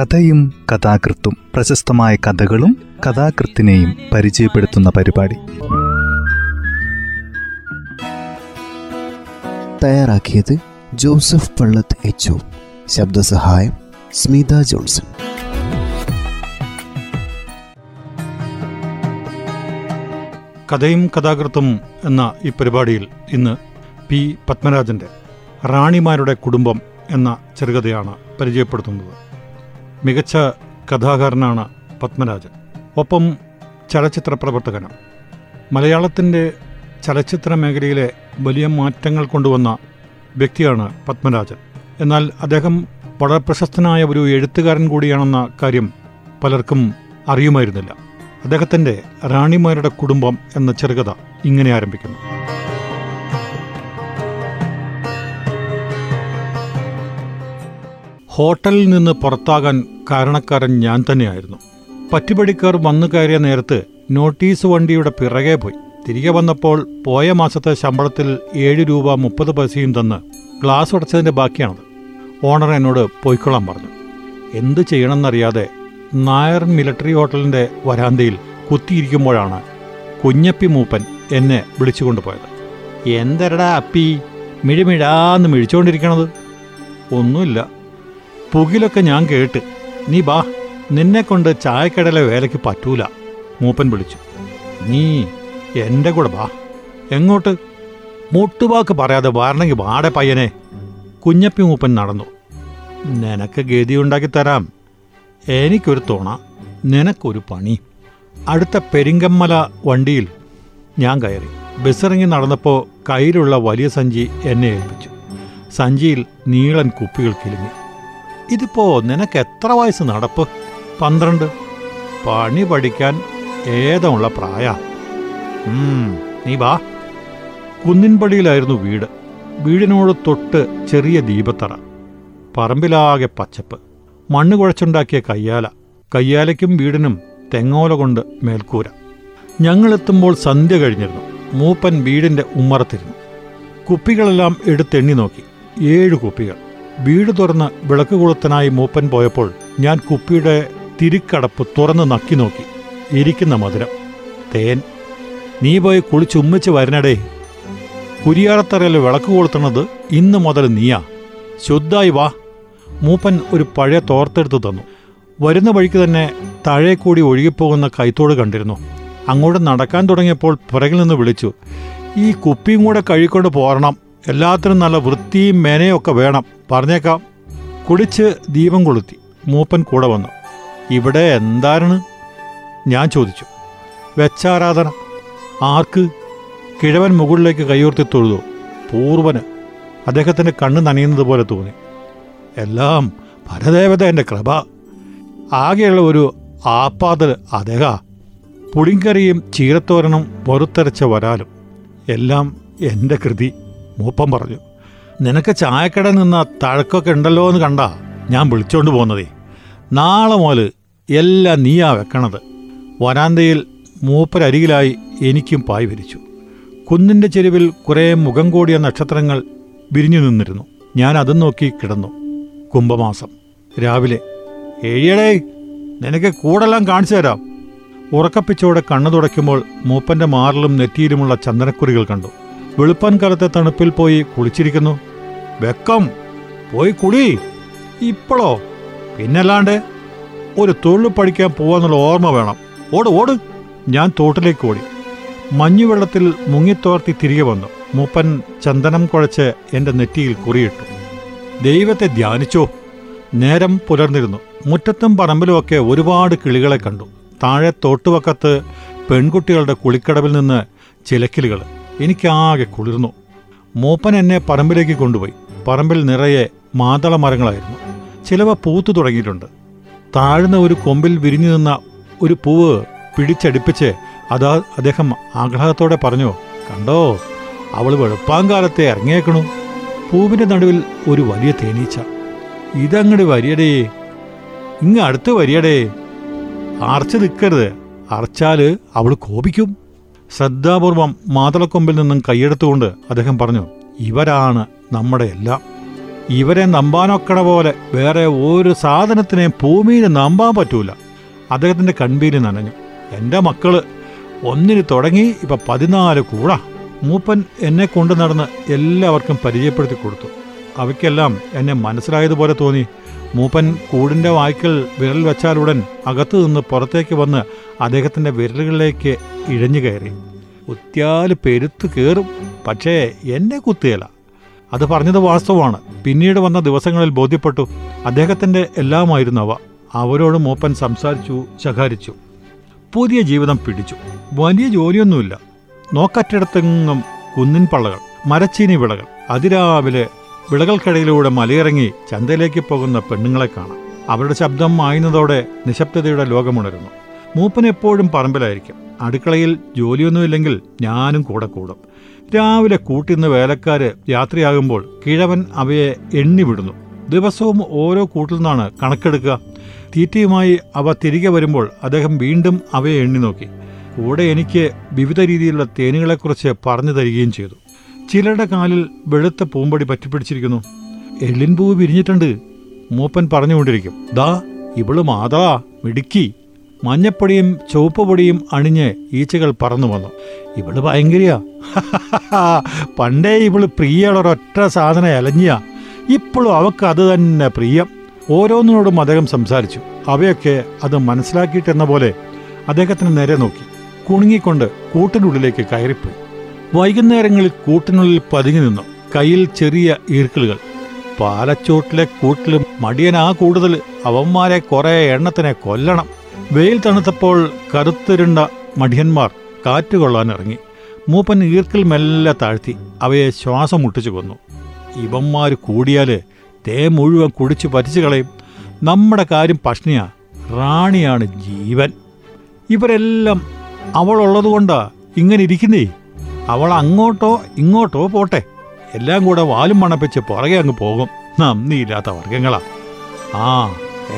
കഥയും കഥാകൃത്തും പ്രശസ്തമായ കഥകളും കഥാകൃത്തിനെയും പരിചയപ്പെടുത്തുന്ന പരിപാടി. തയ്യാറാക്കിയത് ജോസഫ് പള്ളത്ത് എച്ച് ശബ്ദസഹായം സ്മിത ജോൺസൺ. കഥയും കഥാകൃത്തും എന്ന ഈ പരിപാടിയിൽ ഇന്ന് പി പത്മരാജന്റെ റാണിമാരുടെ കുടുംബം എന്ന ചെറുകഥയാണ് പരിചയപ്പെടുത്തുന്നത്. മികച്ച കഥാകാരനാണ് പത്മരാജൻ. ഒപ്പം ചലച്ചിത്ര പ്രവർത്തകനും. മലയാളത്തിന്റെ ചലച്ചിത്ര മേഖലയിലെ വലിയ മാറ്റങ്ങൾ കൊണ്ടുവന്ന വ്യക്തിയാണ് പത്മരാജൻ. എന്നാൽ അദ്ദേഹം വളരെ പ്രശസ്തനായ ഒരു എഴുത്തുകാരൻ കൂടിയാണെന്ന കാര്യം പലർക്കും അറിയുമായിരുന്നില്ല. അദ്ദേഹത്തിന്റെ റാണിമാരുടെ കുടുംബം എന്ന ചെറുകഥ ഇങ്ങനെ ആരംഭിക്കുന്നു. ഹോട്ടലിൽ നിന്ന് പുറത്താകാൻ കാരണക്കാരൻ ഞാൻ തന്നെയായിരുന്നു. പറ്റുപടിക്കാർ വന്നു കയറിയ നേരത്ത് നോട്ടീസ് വണ്ടിയുടെ പിറകെ പോയി. തിരികെ വന്നപ്പോൾ പോയ മാസത്തെ ശമ്പളത്തിൽ ഏഴ് രൂപ മുപ്പത് പൈസയും തന്ന് ഗ്ലാസ് ഉടച്ചതിന്റെ ബാക്കിയാണത്. ഓണർ എന്നോട് പോയിക്കൊള്ളാൻ പറഞ്ഞു. എന്ത് ചെയ്യണമെന്നറിയാതെ നായർ മിലിറ്ററി ഹോട്ടലിന്റെ വരാന്തയിൽ കുത്തിയിരിക്കുമ്പോഴാണ് കുഞ്ഞപ്പി മൂപ്പൻ എന്നെ വിളിച്ചുകൊണ്ടുപോയത്. എന്തരടാ അപ്പി? മിഴിമിഴാന്ന് മിഴിച്ചുകൊണ്ടിരിക്കണത്? ഒന്നുമില്ല. പുകിലൊക്കെ ഞാൻ കേട്ട്. നീ ബാ നിന്നെ കൊണ്ട് ചായക്കടലെ വേലയ്ക്ക് പറ്റൂല. മൂപ്പൻ വിളിച്ചു. നീ എന്റെ കൂടെ ബാ എങ്ങോട്ട്? മുട്ടുവാക്ക് പറയാതെ വരണമെങ്കിൽ വാടെ പയ്യനെ. കുഞ്ഞപ്പി മൂപ്പൻ നടന്നു. നിനക്ക് ഗതി ഉണ്ടാക്കി തരാം. എനിക്കൊരു തോണ നിനക്കൊരു പണി. അടുത്ത പെരിങ്കമ്മല വണ്ടിയിൽ ഞാൻ കയറി. ബസ്സിറങ്ങി നടന്നപ്പോൾ കയ്യിലുള്ള വലിയ സഞ്ചി എന്നെ ഏൽപ്പിച്ചു. സഞ്ചിയിൽ നീളൻ കുപ്പികൾ കിലുങ്ങി. ഇതിപ്പോ നിനക്ക് എത്ര വയസ്സ് നടപ്പ്? പന്ത്രണ്ട്. പണി പഠിക്കാൻ ഏതമുള്ള പ്രായ? നീ വാ. കുന്നിൻപടിയിലായിരുന്നു വീട്. വീടിനോട് തൊട്ട് ചെറിയ ദീപത്തറ. പറമ്പിലാകെ പച്ചപ്പ്. മണ്ണ് കുഴച്ചുണ്ടാക്കിയ കയ്യാല. കയ്യാലയ്ക്കും വീടിനും തെങ്ങോല കൊണ്ട് മേൽക്കൂര. ഞങ്ങളെത്തുമ്പോൾ സന്ധ്യ കഴിഞ്ഞിരുന്നു. മൂപ്പൻ വീടിന്റെ ഉമ്മറത്തിരുന്നു. കുപ്പികളെല്ലാം എടുത്തെണ്ണി നോക്കി. ഏഴ് കുപ്പികൾ. വീട് തുറന്ന് വിളക്ക് കൊളുത്തനായി മൂപ്പൻ പോയപ്പോൾ ഞാൻ കുപ്പിയുടെ തിരിക്കടപ്പ് തുറന്ന് നക്കി നോക്കി. ഇരിക്കുന്ന മധുരം. തേൻ. നീ പോയി കുളിച്ച് കുളിച്ചുമ്മിച്ച് വരണടേ. കുരിയാറത്തറയിൽ വിളക്ക് കൊളുത്തണത് ഇന്ന് മുതൽ നീയാ. ശുദ്ധായി വാ. മൂപ്പൻ ഒരു പഴയ തോർത്തെടുത്ത് തന്നു. വരുന്ന വഴിക്ക് തന്നെ താഴെ കൂടി ഒഴുകിപ്പോകുന്ന കൈത്തോട് കണ്ടിരുന്നു. അങ്ങോട്ട് നടക്കാൻ തുടങ്ങിയപ്പോൾ പുറകിൽ നിന്ന് വിളിച്ചു. ഈ കുപ്പിയും കൂടെ കഴിക്കൊണ്ട് പോരണം. എല്ലാത്തിനും നല്ല വൃത്തിയും മെനയൊക്കെ വേണം. പറഞ്ഞേക്കാം. കുടിച്ച് ദീപം കൊളുത്തി. മൂപ്പൻ കൂടെ വന്നു. ഇവിടെ എന്താണ് ഞാൻ ചോദിച്ചു. വെച്ചാരാധന. ആർക്ക്? കിഴവൻ മുകളിലേക്ക് കൈയോർത്തി തൊഴുതു. പൂർവന് അദ്ദേഹത്തിന്റെ കണ്ണ് നനയുന്നത് പോലെ തോന്നി. എല്ലാം പരദേവതന്റെ കൃപ. ആകെയുള്ള ഒരു ആപ്പാതൽ അദ്ദേഹ പുളിങ്കറിയും ചീരത്തോരനും പൊറുത്തരച്ച വരാലും. എല്ലാം എന്റെ കൃതി. മൂപ്പം പറഞ്ഞു നിനക്ക് ചായക്കട നിന്ന തഴക്കൊക്കെ ഉണ്ടല്ലോ എന്ന് കണ്ടാ ഞാൻ വിളിച്ചോണ്ട് പോകുന്നതേ. നാളെ മുതൽ എല്ലാം നീയാ വെക്കണത്. വരാന്തയിൽ മൂപ്പരരികിലായി എനിക്കും പായ് വിരിച്ചു. കുന്നിന്റെ ചെരുവിൽ കുറേ മുഖം കൂടിയ നക്ഷത്രങ്ങൾ വിരിഞ്ഞു നിന്നിരുന്നു. ഞാൻ അതും നോക്കി കിടന്നു. കുംഭമാസം. രാവിലെ എഴിയടേ നിനക്ക് കൂടെല്ലാം കാണിച്ചു തരാം. ഉറക്കപ്പിച്ചോടെ കണ്ണു തുടയ്ക്കുമ്പോൾ മൂപ്പന്റെ മാറിലും നെറ്റിയിലുമുള്ള ചന്ദനക്കുറികൾ കണ്ടു. വെളുപ്പാൻ കാലത്തെ തണുപ്പിൽ പോയി കുളിച്ചിരിക്കുന്നു. വെക്കം പോയി കുളി. ഇപ്പോഴോ പിന്നല്ലാണ്ട് ഒരു തൊഴിൽ പഠിക്കാൻ പോവാന്നുള്ള ഓർമ്മ വേണം. ഓട് ഓട്. ഞാൻ തോട്ടിലേക്ക് ഓടി. മഞ്ഞുവെള്ളത്തിൽ മുങ്ങിത്തോർത്തി തിരികെ വന്നു. മൂപ്പൻ ചന്ദനം കുഴച്ച് എന്റെ നെറ്റിയിൽ കുറിയിട്ടു. ദൈവത്തെ ധ്യാനിച്ചോ? നേരം പുലർന്നിരുന്നു. മുറ്റത്തും പറമ്പിലുമൊക്കെ ഒരുപാട് കിളികളെ കണ്ടു. താഴെ തോട്ടുവക്കത്ത് പെൺകുട്ടികളുടെ കുളിക്കടവിൽ നിന്ന് ചിലക്കിലുകൾ എനിക്കാകെ കുളിർന്നു. മൂപ്പൻ എന്നെ പറമ്പിലേക്ക് കൊണ്ടുപോയി. പറമ്പിൽ നിറയെ മാതള മരങ്ങളായിരുന്നു ചിലവ പൂത്തു തുടങ്ങിയിട്ടുണ്ട്. താഴ്ന്ന ഒരു കൊമ്പിൽ വിരിഞ്ഞു നിന്ന ഒരു പൂവ് പിടിച്ചടിപ്പിച്ച് അതാ അദ്ദേഹം ആഗ്രഹത്തോടെ പറഞ്ഞു കണ്ടോ അവൾ വെളുപ്പാങ്കാലത്തെ ഇറങ്ങിയേക്കണു. പൂവിന്റെ നടുവിൽ ഒരു വലിയ തേനീച്ച. ഇതങ്ങട് വരിയടേ ഇങ്ങ് അടുത്ത് വരിയടേ. അറച്ച് നിൽക്കരുത് അറച്ചാൽ അവൾ കോപിക്കും. ശ്രദ്ധാപൂർവം മാതളക്കൊമ്പിൽ നിന്നും കൈയെടുത്തുകൊണ്ട് അദ്ദേഹം പറഞ്ഞു ഇവരാണ് നമ്മുടെ എല്ലാം. ഇവരെ നമ്പാനൊക്കെ പോലെ വേറെ ഒരു സാധനത്തിനെയും ഭൂമിയിൽ നമ്പാൻ പറ്റൂല. അദ്ദേഹത്തിന്റെ കൺപീര് നനഞ്ഞു. എന്റെ മക്കൾ ഒന്നിന് തുടങ്ങി ഇപ്പം പതിനാല് കൂടാ. മൂപ്പൻ എന്നെ കൊണ്ടു നടന്ന് എല്ലാവർക്കും പരിചയപ്പെടുത്തി കൊടുത്തു. അവയ്ക്കെല്ലാം എന്നെ മനസ്സിലായതുപോലെ തോന്നി. മൂപ്പൻ കൂടിന്റെ വായ്ക്കൽ വിരൽ വെച്ചാലുടൻ അകത്തു നിന്ന് പുറത്തേക്ക് വന്ന് അദ്ദേഹത്തിന്റെ വിരലുകളിലേക്ക് ഇഴഞ്ഞു കയറി. കുത്തിയാൽ പെരുത്തു കയറും പക്ഷേ എന്നെ കുത്തിയല്ല. അത് പറഞ്ഞത് വാസ്തവമാണ്. പിന്നീട് വന്ന ദിവസങ്ങളിൽ ബോധ്യപ്പെട്ടു. അദ്ദേഹത്തിന്റെ എല്ലാമായിരുന്നു അവ അവരോട് മൂപ്പൻ സംസാരിച്ചു ശകാരിച്ചു. പുതിയ ജീവിതം പിടിച്ചു. വലിയ ജോലിയൊന്നുമില്ല. നോക്കറ്റിടത്തെങ്ങും കുന്നിൻ പള്ളകൾ മരച്ചീനി വിളകൾ അതിരാവിലെ വിളകൾക്കിടയിലൂടെ മലയിറങ്ങി ചന്തയിലേക്ക് പോകുന്ന പെണ്ണുങ്ങളെ കാണാം. അവരുടെ ശബ്ദം മായുന്നതോടെ നിശബ്ദതയുടെ ലോകമുണരുന്നു മൂപ്പൻ എപ്പോഴും പറമ്പിലായിരിക്കും. അടുക്കളയിൽ ജോലിയൊന്നുമില്ലെങ്കിൽ ഞാനും കൂടെ കൂടും. രാവിലെ കൂട്ടിന്ന് വേലക്കാര് യാത്രയാകുമ്പോൾ കിഴവൻ അവയെ എണ്ണി വിടുന്നു. ദിവസവും ഓരോ കൂട്ടിൽ നിന്നാണ് കണക്കെടുക്കുക. തീറ്റയുമായി അവ തിരികെ വരുമ്പോൾ അദ്ദേഹം വീണ്ടും അവയെ എണ്ണി നോക്കി. കൂടെ എനിക്ക് വിവിധ രീതിയിലുള്ള തേനുകളെക്കുറിച്ച് പറഞ്ഞു തരികയും ചെയ്തു. ചിലരുടെ കാലിൽ വെളുത്ത പൂമ്പടി പറ്റിപ്പിടിച്ചിരിക്കുന്നു. എള്ളിൻ പൂവ് വിരിഞ്ഞിട്ടുണ്ട്. മൂപ്പൻ പറഞ്ഞുകൊണ്ടിരിക്കും. ദാ ഇവൾ മാതാ മിടുക്കി. മഞ്ഞപ്പൊടിയും ചുവപ്പുപൊടിയും അണിഞ്ഞ് ഈച്ചകൾ പറന്നു വന്നു. ഇവൾ ഭയങ്കരയാ. പണ്ടേ ഇവൾ പ്രിയളൊരൊറ്റ സാധന അലഞ്ഞിയാ. ഇപ്പോഴും അവക്ക് അത് തന്നെ പ്രിയം. ഓരോന്നിനോടും അദ്ദേഹം സംസാരിച്ചു. അവയൊക്കെ അത് മനസ്സിലാക്കിയിട്ടെന്ന പോലെ അദ്ദേഹത്തിന് നേരെ നോക്കി. കുണുങ്ങിക്കൊണ്ട് കൂട്ടിനുള്ളിലേക്ക് കയറിപ്പോയി. വൈകുന്നേരങ്ങളിൽ കൂട്ടിനുള്ളിൽ പതുങ്ങി നിന്നു. കയ്യിൽ ചെറിയ ഈർക്കിളുകൾ. പാലച്ചോട്ടിലെ കൂട്ടിലും മടിയനാ കൂടുതൽ. അവന്മാരെ കുറെ എണ്ണത്തിനെ കൊല്ലണം. വെയിൽ തണുത്തപ്പോൾ കറുത്തിരുണ്ട മടിയന്മാർ കാറ്റുകൊള്ളാൻ ഇറങ്ങി മൂപ്പൻ ഈർക്കിൽ മെല്ലെ താഴ്ത്തി. അവയെ ശ്വാസം മുട്ടിച്ചു കൊന്നു. ഇവന്മാർ കൂടിയാൽ തേ മുഴുവൻ കുടിച്ചു പറ്റിച്ചു കളയും. നമ്മുടെ കാര്യം പഷ്ണിയാ. റാണിയാണ് ജീവൻ. ഇവരെല്ലാം അവളുള്ളതുകൊണ്ടാ ഇങ്ങനെ ഇരിക്കുന്നേ? അവൾ അങ്ങോട്ടോ ഇങ്ങോട്ടോ പോട്ടെ. എല്ലാം കൂടെ വാലും മണപ്പിച്ച് പുറകെ അങ്ങ് പോകും. നന്ദിയില്ലാത്ത വർഗങ്ങളാ ആ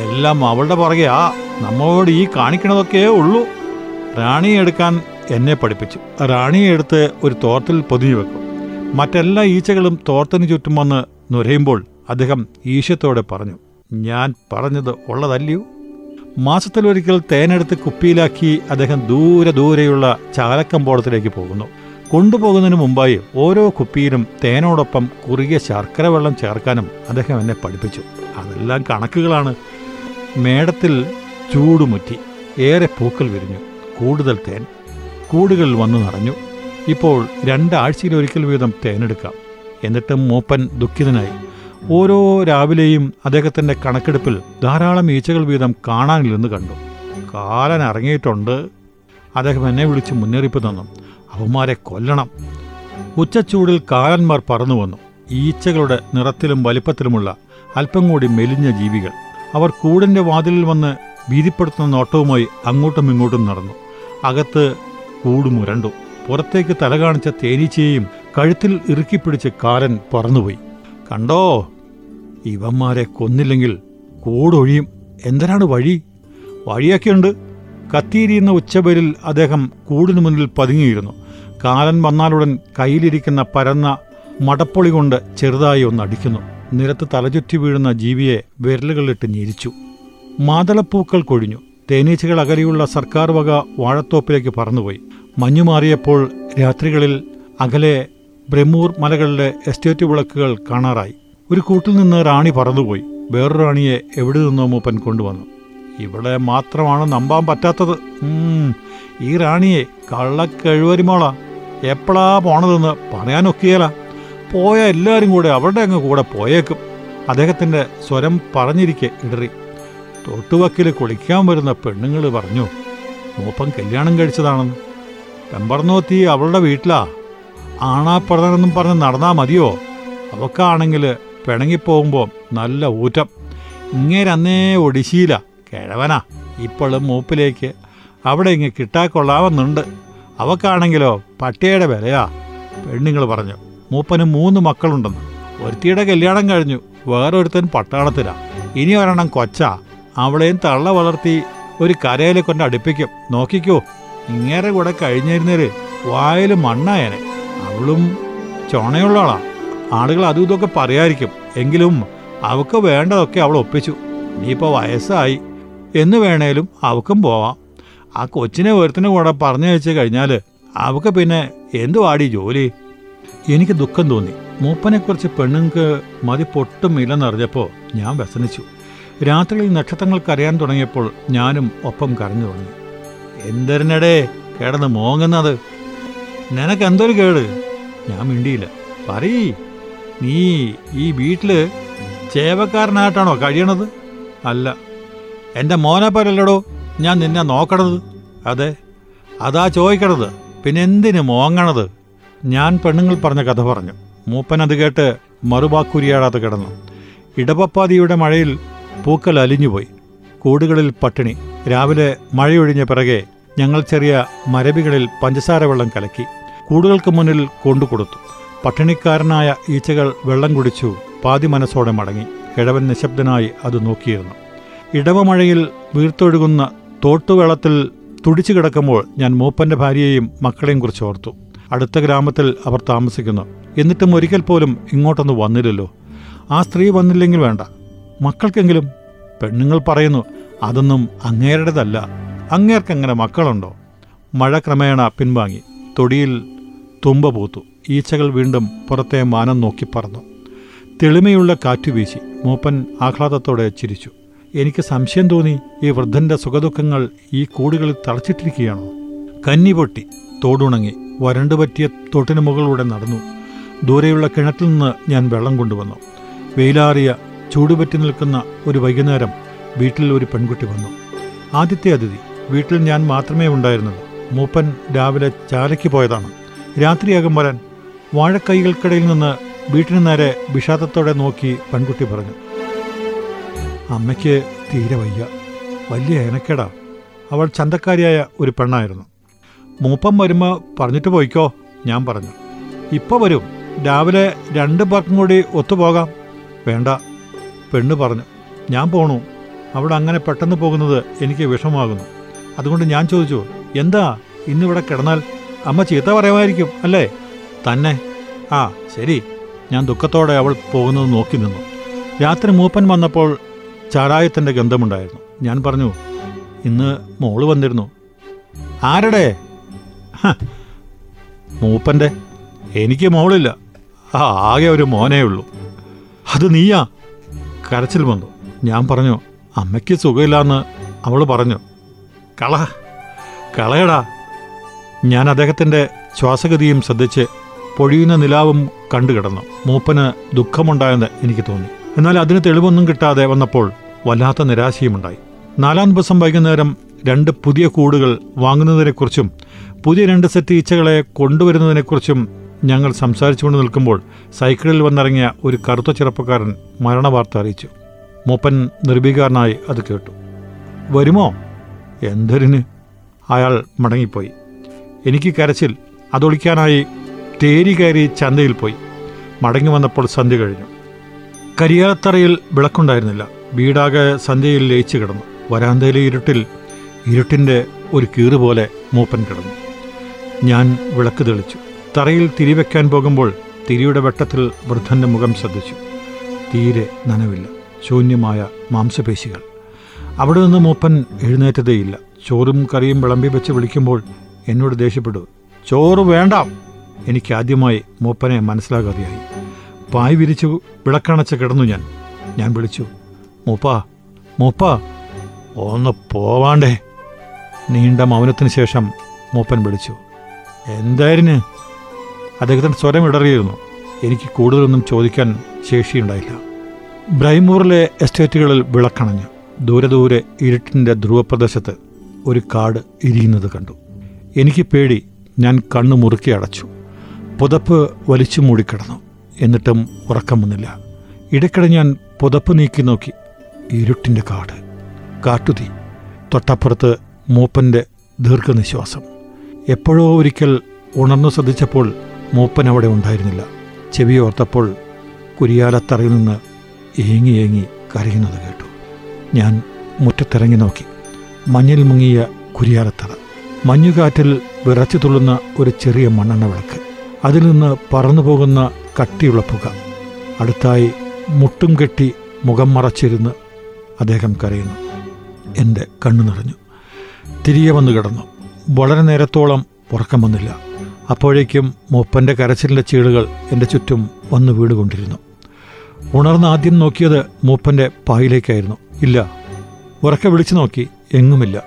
എല്ലാം അവളുടെ പുറകെ ആ നമ്മളോട് ഈ കാണിക്കണതൊക്കെ ഉള്ളൂ. റാണിയെ എടുക്കാൻ എന്നെ പഠിപ്പിച്ചു. റാണിയെ എടുത്ത് ഒരു തോർത്തിൽ പൊതിഞ്ഞു വെക്കും. മറ്റെല്ലാ ഈച്ചകളും തോർത്തിന് ചുറ്റും വന്ന് നുരയുമ്പോൾ അദ്ദേഹം ഈശത്തോടെ പറഞ്ഞു ഞാൻ പറഞ്ഞത് ഉള്ളതല്ലയോ? മാസത്തിലൊരിക്കൽ തേനെടുത്ത് കുപ്പിയിലാക്കി അദ്ദേഹം ദൂരെ ദൂരെയുള്ള ചാലക്കമ്പോളത്തിലേക്ക് പോകുന്നു. കൊണ്ടുപോകുന്നതിന് മുമ്പായി ഓരോ കുപ്പിയിലും തേനോടൊപ്പം കുറുകിയ ശർക്കര വെള്ളം ചേർക്കാനും അദ്ദേഹം എന്നെ പഠിപ്പിച്ചു. അതെല്ലാം കണക്കുകളാണ്. മേടത്തിൽ ചൂടുമുറ്റി ഏറെ പൂക്കൾ വിരിഞ്ഞു. കൂടുതൽ തേൻ. കൂടുകൾ വന്നു നിറഞ്ഞു. ഇപ്പോൾ രണ്ടാഴ്ചയിലൊരിക്കൽ വീതം തേനെടുക്കാം. എന്നിട്ടും മൂപ്പൻ ദുഃഖിതനായി. ഓരോ രാവിലെയും അദ്ദേഹത്തിന്റെ കണക്കെടുപ്പിൽ ധാരാളം ഈച്ചകൾ വീതം കാണാനില്ലെന്ന് കണ്ടു. കാലൻ ഇറങ്ങിയിട്ടുണ്ട് അദ്ദേഹം എന്നെ വിളിച്ച് മുന്നറിയിപ്പ് തന്നു. അവന്മാരെ കൊല്ലണം. ഉച്ചച്ചൂടിൽ കാലന്മാർ പറന്നു വന്നു. ഈച്ചകളുടെ നിറത്തിലും വലിപ്പത്തിലുമുള്ള അല്പം കൂടി മെലിഞ്ഞ ജീവികൾ. അവർ കൂടിന്റെ വാതിലിൽ വന്ന് ഭീതിപ്പെടുത്തുന്ന നോട്ടവുമായി അങ്ങോട്ടും ഇങ്ങോട്ടും നടന്നു. അകത്ത് കൂടുമുരണ്ടു. പുറത്തേക്ക് തല കാണിച്ച തേനീച്ചയെയും കഴുത്തിൽ ഇറുക്കിപ്പിടിച്ച് കാലൻ പറന്നുപോയി. കണ്ടോ ഇവന്മാരെ കൊന്നില്ലെങ്കിൽ കൂടൊഴിയും. എന്തിനാണ് വഴി? വഴിയൊക്കെയുണ്ട്. കത്തിയിരിയുന്ന ഉച്ചപേരിൽ അദ്ദേഹം കൂടിനു മുന്നിൽ പതുങ്ങിയിരുന്നു. കാലൻ വന്നാലുടൻ കയ്യിലിരിക്കുന്ന പരന്ന മടപ്പൊളി കൊണ്ട് ചെറുതായി ഒന്ന് അടിക്കുന്നു. നിരത്ത് തലചുറ്റി വീഴുന്ന ജീവിയെ വിരലുകളിട്ട് ഞെരിച്ചു. മാതളപ്പൂക്കൾ കൊഴിഞ്ഞു. തേനീച്ചകൾ അകലെയുള്ള സർക്കാർ വക വാഴത്തോപ്പിലേക്ക് പറന്നുപോയി. മഞ്ഞു മാറിയപ്പോൾ രാത്രികളിൽ അകലെ ബ്രഹ്മൂർ മലകളിലെ എസ്റ്റേറ്റ് വിളക്കുകൾ കാണാറായി. ഒരു കൂട്ടിൽ നിന്ന് റാണി പറന്നുപോയി. വേറൊരു റാണിയെ എവിടെ നിന്നോ മൂപ്പൻ കൊണ്ടുവന്നു. ഇവിടെ മാത്രമാണ് നമ്പാൻ പറ്റാത്തത്. ഈ റാണിയെ കള്ളക്കഴുവരിമോളാ. എപ്പോഴാ പോണതെന്ന് പറയാനൊക്കെയല്ല പോയ എല്ലാവരും കൂടെ അവരുടെ അങ്ങ് കൂടെ പോയേക്കും. അദ്ദേഹത്തിന്റെ സ്വരം പറഞ്ഞിരിക്കെ ഇടറി. തൊട്ടുവക്കിൽ കുളിക്കാൻ വരുന്ന പെണ്ണുങ്ങൾ പറഞ്ഞു മൂപ്പം കല്യാണം കഴിച്ചതാണെന്ന്. പെമ്പറന്നോത്തി അവളുടെ വീട്ടിലാ. ആണാപ്രധാനെന്നും പറഞ്ഞ് നടന്നാൽ മതിയോ? അവക്കാണെങ്കിൽ പിണങ്ങിപ്പോകുമ്പോൾ നല്ല ഊറ്റം. ഇങ്ങേരന്നേ ഒടിശീല കിഴവനാ. ഇപ്പോഴും മൂപ്പിലേക്ക് അവിടെ ഇങ്ങ് കിട്ടാക്കൊള്ളാവുന്നുണ്ട് അവക്കാണെങ്കിലോ പട്ടിയുടെ വിലയാ പെണ്ണുങ്ങൾ പറഞ്ഞു. മൂപ്പന് മൂന്ന് മക്കളുണ്ടെന്ന്. ഒരുത്തിയുടെ കല്യാണം കഴിഞ്ഞു വേറൊരുത്തൻ പട്ടാളത്തിലാ. ഇനി ഒരെണ്ണം കൊച്ച അവളെയും തള്ള വളർത്തി ഒരു കരയിൽ കൊണ്ട് അടുപ്പിക്കും. നോക്കിക്കോ ഇങ്ങേരെ കൂടെ കഴിഞ്ഞിരുന്നേര് വായിൽ മണ്ണായനെ. അവളും ചുണയുള്ളാളാ ആളുകൾ അതും ഇതൊക്കെ പറയായിരിക്കും. എങ്കിലും അവക്ക് വേണ്ടതൊക്കെ അവൾ ഒപ്പിച്ചു. ഇനിയിപ്പോൾ വയസ്സായി. എന്ന് വേണേലും അവക്കും പോവാം. ആ കൊച്ചിനെ ഒരുത്തിനെ കൂടെ പറഞ്ഞു വെച്ച് കഴിഞ്ഞാൽ അവക്ക് പിന്നെ എന്തു വാടി ജോലി? എനിക്ക് ദുഃഖം തോന്നി. മൂപ്പനെക്കുറിച്ച് പെണ്ണുങ്ങൾക്ക് മതി പൊട്ടും ഇല്ലെന്നറിഞ്ഞപ്പോൾ ഞാൻ വ്യസനിച്ചു. രാത്രിയിൽ നക്ഷത്രങ്ങൾ കരയാൻ തുടങ്ങിയപ്പോൾ ഞാനും ഒപ്പം കരഞ്ഞു തുടങ്ങി. എന്തരനടേ കേടന്ന് മോങ്ങുന്നത്? നിനക്ക് എന്തൊരു കേട്? ഞാൻ മിണ്ടിയില്ല. പറയ്. നീ ഈ വീട്ടിൽ ചേവക്കാരനായിട്ടാണോ കഴിയണത്? അല്ല. എന്റെ മോനെ പോലല്ലടോ ഞാൻ നിന്നെ നോക്കണത്. അതെ അതാ ചോദിക്കണത്. പിന്നെ എന്തിനു മോങ്ങണത്? ഞാൻ പെണ്ണുങ്ങൾ പറഞ്ഞ കഥ പറഞ്ഞു. മൂപ്പൻ അത് കേട്ട് മറുവാക്കുരിയാടാതെ കിടന്നു. ഇടപപ്പാതിയുടെ മഴയിൽ പൂക്കൾ അലിഞ്ഞുപോയി. കൂടുകളിൽ പട്ടിണി. രാവിലെ മഴയൊഴിഞ്ഞ പിറകെ ഞങ്ങൾ ചെറിയ മരവികളിൽ പഞ്ചസാര വെള്ളം കലക്കി. കൂടുകൾക്ക് മുന്നിൽ കൊണ്ടുകൊടുത്തു പട്ടിണിക്കാരനായ ഈച്ചകൾ വെള്ളം കുടിച്ചു പാതി മനസ്സോടെ മടങ്ങി. കിഴവൻ നിശബ്ദനായി അത് നോക്കിയിരുന്നു. ഇടവമഴയിൽ വീർത്തൊഴുകുന്ന തോട്ടുവെള്ളത്തിൽ തുടിച്ചു കിടക്കുമ്പോൾ ഞാൻ മൂപ്പന്റെ ഭാര്യയെയും മക്കളെയും കുറിച്ച് ഓർത്തു. അടുത്ത ഗ്രാമത്തിൽ അവർ താമസിക്കുന്നു. എന്നിട്ടും ഒരിക്കൽ പോലും ഇങ്ങോട്ടൊന്ന് വന്നില്ലല്ലോ. ആ സ്ത്രീ വന്നില്ലെങ്കിൽ വേണ്ട. മക്കൾക്കെങ്കിലും? പെണ്ണുങ്ങൾ പറയുന്നു അതൊന്നും അങ്ങേരുടേതല്ല. അങ്ങേർക്കെങ്ങനെ മക്കളുണ്ടോ? മഴ ക്രമേണ പിൻവാങ്ങി. തൊടിയിൽ തുമ്പ പൂത്തു. ഈച്ചകൾ വീണ്ടും പുറത്തെ മാനം നോക്കി പറന്നു. തെളിമയുള്ള കാറ്റു വീശി. മൂപ്പൻ ആഹ്ലാദത്തോടെ ചിരിച്ചു. എനിക്ക് സംശയം തോന്നി ഈ വൃദ്ധന്റെ സുഖദുഃഖങ്ങൾ ഈ കൂടുകളിൽ തളച്ചിട്ടിരിക്കുകയാണോ? കന്നി പൊട്ടി തോടുണങ്ങി വരണ്ടു പറ്റിയ തൊട്ടിന് മുകളിലൂടെ നടന്നു. ദൂരെയുള്ള കിണറ്റിൽ നിന്ന് ഞാൻ വെള്ളം കൊണ്ടുവന്നു. വെയിലാറിയ ചൂടുപറ്റി നിൽക്കുന്ന ഒരു വൈകുന്നേരം വീട്ടിൽ ഒരു പെൺകുട്ടി വന്നു. ആദ്യത്തെ അതിഥി വീട്ടിൽ ഞാൻ മാത്രമേ ഉണ്ടായിരുന്നത്. മൂപ്പൻ രാവിലെ ചാലയ്ക്ക് പോയതാണ്. രാത്രിയാകും വരാൻ വാഴക്കൈകൾക്കിടയിൽ നിന്ന് വീട്ടിന് നേരെ വിഷാദത്തോടെ നോക്കി പെൺകുട്ടി പറഞ്ഞു അമ്മയ്ക്ക് തീരെ വയ്യ. വലിയ ഏനക്കേടാ. അവൾ ചന്തക്കാരിയായ ഒരു പെണ്ണായിരുന്നു. മൂപ്പം വരുമ്പോൾ പറഞ്ഞിട്ട് പോയിക്കോ ഞാൻ പറഞ്ഞു. ഇപ്പോൾ വരും. രാവിലെ രണ്ട് പേർക്കും കൂടി ഒത്തുപോകാം. വേണ്ട പെണ്ണ് പറഞ്ഞു. ഞാൻ പോണു. അവിടെ അങ്ങനെ പെട്ടെന്ന് പോകുന്നത് എനിക്ക് വിഷമാകുന്നു അതുകൊണ്ട് ഞാൻ ചോദിച്ചു എന്താ? ഇന്നിവിടെ കിടന്നാൽ അമ്മ ചീത്ത പറയുമായിരിക്കും അല്ലേ? തന്നെ. ആ ശരി. ഞാൻ ദുഃഖത്തോടെ അവൾ പോകുന്നത് നോക്കി നിന്നു. രാത്രി മൂപ്പൻ വന്നപ്പോൾ ചാരായത്തിന്റെ ഗന്ധമുണ്ടായിരുന്നു. ഞാൻ പറഞ്ഞു ഇന്ന് മോൾ വന്നിരുന്നു. ആരുടെ? മൂപ്പന്റെ എനിക്ക് മോളില്ല. ആ ആകെ ഒരു മോനേ ഉള്ളൂ. അത് നീയാ? കരച്ചിൽ വന്നു. ഞാൻ പറഞ്ഞു അമ്മയ്ക്ക് സുഖമില്ലാന്ന് അവൾ പറഞ്ഞു. കള കളയടാ. ഞാൻ അദ്ദേഹത്തിന്റെ ശ്വാസഗതിയും ശ്രദ്ധിച്ച് പൊഴിയുന്ന നിലാവും കണ്ടു കിടന്നു മൂപ്പന് ദുഃഖമുണ്ടായെന്ന് എനിക്ക് തോന്നി. എന്നാൽ അതിന് തെളിവൊന്നും കിട്ടാതെ വന്നപ്പോൾ വല്ലാത്ത നിരാശയുമുണ്ടായി. നാലാം ദിവസം വൈകുന്നേരം രണ്ട് പുതിയ കൂടുകൾ വാങ്ങുന്നതിനെക്കുറിച്ചും പുതിയ രണ്ട് സെറ്റ് ഈച്ചകളെ കൊണ്ടുവരുന്നതിനെക്കുറിച്ചും ഞങ്ങൾ സംസാരിച്ചുകൊണ്ട് നിൽക്കുമ്പോൾ സൈക്കിളിൽ വന്നിറങ്ങിയ ഒരു കറുത്ത ചെറുപ്പക്കാരൻ മരണവാർത്ത അറിയിച്ചു. മൂപ്പൻ നിർഭീകാരനായി അത് കേട്ടു. വരുമോ? എന്തൊരിന്? അയാൾ മടങ്ങിപ്പോയി. എനിക്ക് കരച്ചിൽ അതൊളിക്കാനായി തേരി കയറി ചന്തയിൽ പോയി. മടങ്ങി വന്നപ്പോൾ സന്ധ്യ കഴിഞ്ഞു. കരിയാത്തറയിൽ വിളക്കുണ്ടായിരുന്നില്ല. വീടാകെ സന്ധ്യയിൽ ലയിച്ചു കിടന്നു. വരാന്തയിലെ ഇരുട്ടിൽ ഇരുട്ടിന്റെ ഒരു കീറ് പോലെ മൂപ്പൻ കിടന്നു. ഞാൻ വിളക്ക് തെളിച്ചു. തറയിൽ തിരി വെക്കാൻ പോകുമ്പോൾ തിരിയുടെ വെട്ടത്തിൽ വൃദ്ധന്റെ മുഖം ശ്രദ്ധിച്ചു. തീരെ നനവില്ല. ശൂന്യമായ മാംസപേശികൾ. അവിടെ നിന്ന് മൂപ്പൻ എഴുന്നേറ്റതേയില്ല. ചോറും കറിയും വിളമ്പി വെച്ച് വിളിക്കുമ്പോൾ എന്നോട് ദേഷ്യപ്പെട്ടു ചോറ് വേണ്ട? എനിക്ക് ആദ്യമായി മൂപ്പനെ മനസ്സിലാകാതെയായി. പായ് വിരിച്ചു വിളക്കണച്ച് കിടന്നു ഞാൻ. ഞാൻ വിളിച്ചു മൂപ്പാ മൂപ്പാ ഒന്ന് പോവാണ്ടേ. നീണ്ട മൗനത്തിന് ശേഷം മൂപ്പൻ വിളിച്ചു. എന്തായിരുന്നു? അദ്ദേഹത്തിന്റെ സ്വരം ഇടറിയിരുന്നു. എനിക്ക് കൂടുതലൊന്നും ചോദിക്കാൻ ശേഷിയുണ്ടായില്ല. ബ്രൈമൂറിലെ എസ്റ്റേറ്റുകളിൽ വിളക്കണഞ്ഞു. ദൂരെ ദൂരെ ഇരുട്ടിന്റെ ധ്രുവപ്രദേശത്ത് ഒരു കാട് ഇരിയുന്നത് കണ്ടു. എനിക്ക് പേടി ഞാൻ കണ്ണു മുറുക്കി അടച്ചു. പുതപ്പ് വലിച്ചു മൂടിക്കിടന്നു. എന്നിട്ടും ഉറക്കം വന്നില്ല. ഇടയ്ക്കിടെ ഞാൻ പുതപ്പ് നീക്കി നോക്കി. ഇരുട്ടിന്റെ കാട്. കാട്ടുതീ. തൊട്ടപ്പുറത്ത് മൂപ്പന്റെ ദീർഘനിശ്വാസം. എപ്പോഴോ ഒരിക്കൽ ഉണർന്നു ശ്രദ്ധിച്ചപ്പോൾ മൂപ്പൻ അവിടെ ഉണ്ടായിരുന്നില്ല. ചെവി ഓർത്തപ്പോൾ കുരിയാലത്തറയിൽ നിന്ന് ഏങ്ങി ഏങ്ങി കരയുന്നത് കേട്ടു. ഞാൻ മുറ്റത്തിറങ്ങി നോക്കി. മഞ്ഞിൽ മുങ്ങിയ കുരിയാലത്തറ. മഞ്ഞുകാറ്റിൽ വിറച്ചു തുള്ളുന്ന ഒരു ചെറിയ മണ്ണെണ്ണ വിളക്ക്. അതിൽ നിന്ന് പറന്നു പോകുന്ന കട്ടിയുള്ള പുക. അടുത്തായി മുട്ടും കെട്ടി മുഖം മറച്ചിരുന്ന് അദ്ദേഹം കരയുന്നു. എന്റെ കണ്ണു നിറഞ്ഞു. തിരികെ വന്നു കിടന്നു. വളരെ നേരത്തോളം ഉറക്കം വന്നില്ല. അപ്പോഴേക്കും മൂപ്പന്റെ കരച്ചിലിന്റെ ചീളുകൾ എന്റെ ചുറ്റും വന്ന് വീടുകൊണ്ടിരുന്നു ഉണർന്ന് ആദ്യം നോക്കിയത് മൂപ്പന്റെ പായിലേക്കായിരുന്നു. ഇല്ല ഉറക്കെ വിളിച്ചു നോക്കി എങ്ങുമില്ല.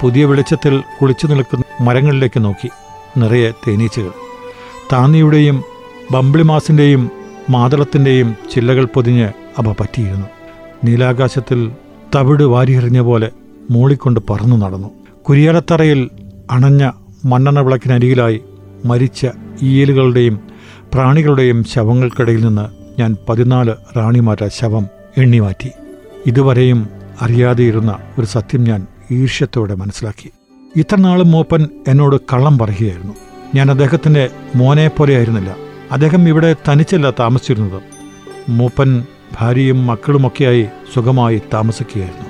പുതിയ വെളിച്ചത്തിൽ കുളിച്ചു നിൽക്കുന്ന മരങ്ങളിലേക്ക് നോക്കി നിറയെ തേനീച്ചകൾ. താന്നിയുടെയും ബംബ്ളിമാസിന്റെയും മാതളത്തിന്റെയും ചില്ലകൾ പൊതിഞ്ഞ് അവ പറ്റിയിരുന്നു. നീലാകാശത്തിൽ തവിട് വാരിയെറിഞ്ഞ പോലെ മൂളിക്കൊണ്ട് പറന്നു നടന്നു. കുരിയാലത്തറയിൽ അണഞ്ഞ മണ്ണെണ്ണ വിളക്കിനരികിലായി മരിച്ച ഈയലുകളുടെയും പ്രാണികളുടെയും ശവങ്ങൾക്കിടയിൽ നിന്ന് ഞാൻ പതിനാല് റാണിമാരുടെ ശവം എണ്ണിമാറ്റി ഇതുവരെയും അറിയാതെയിരുന്ന ഒരു സത്യം ഞാൻ ഈർഷ്യത്തോടെ മനസ്സിലാക്കി. ഇത്രനാളും മൂപ്പൻ എന്നോട് കള്ളം പറയുകയായിരുന്നു. ഞാൻ അദ്ദേഹത്തിന്റെ മോനെ പോലെയായിരുന്നില്ല അദ്ദേഹം ഇവിടെ തനിച്ചല്ല താമസിച്ചിരുന്നത്. മൂപ്പൻ ഭാര്യയും മക്കളുമൊക്കെയായി സുഖമായി താമസിക്കുകയായിരുന്നു.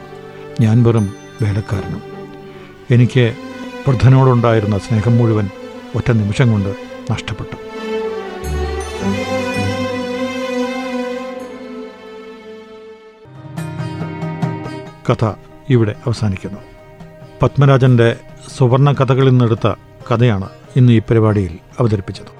ഞാൻ വെറും വേലക്കാരനും. എനിക്ക് വൃദ്ധനോടുണ്ടായിരുന്ന സ്നേഹം മുഴുവൻ ഒറ്റ നിമിഷം കൊണ്ട് നഷ്ടപ്പെട്ടു. കഥ ഇവിടെ അവസാനിക്കുന്നു. പത്മരാജന്റെ സുവർണ കഥകളിൽ നിന്നെടുത്ത കഥയാണ് ഇന്ന് ഈ പരിപാടിയിൽ അവതരിപ്പിച്ചത്.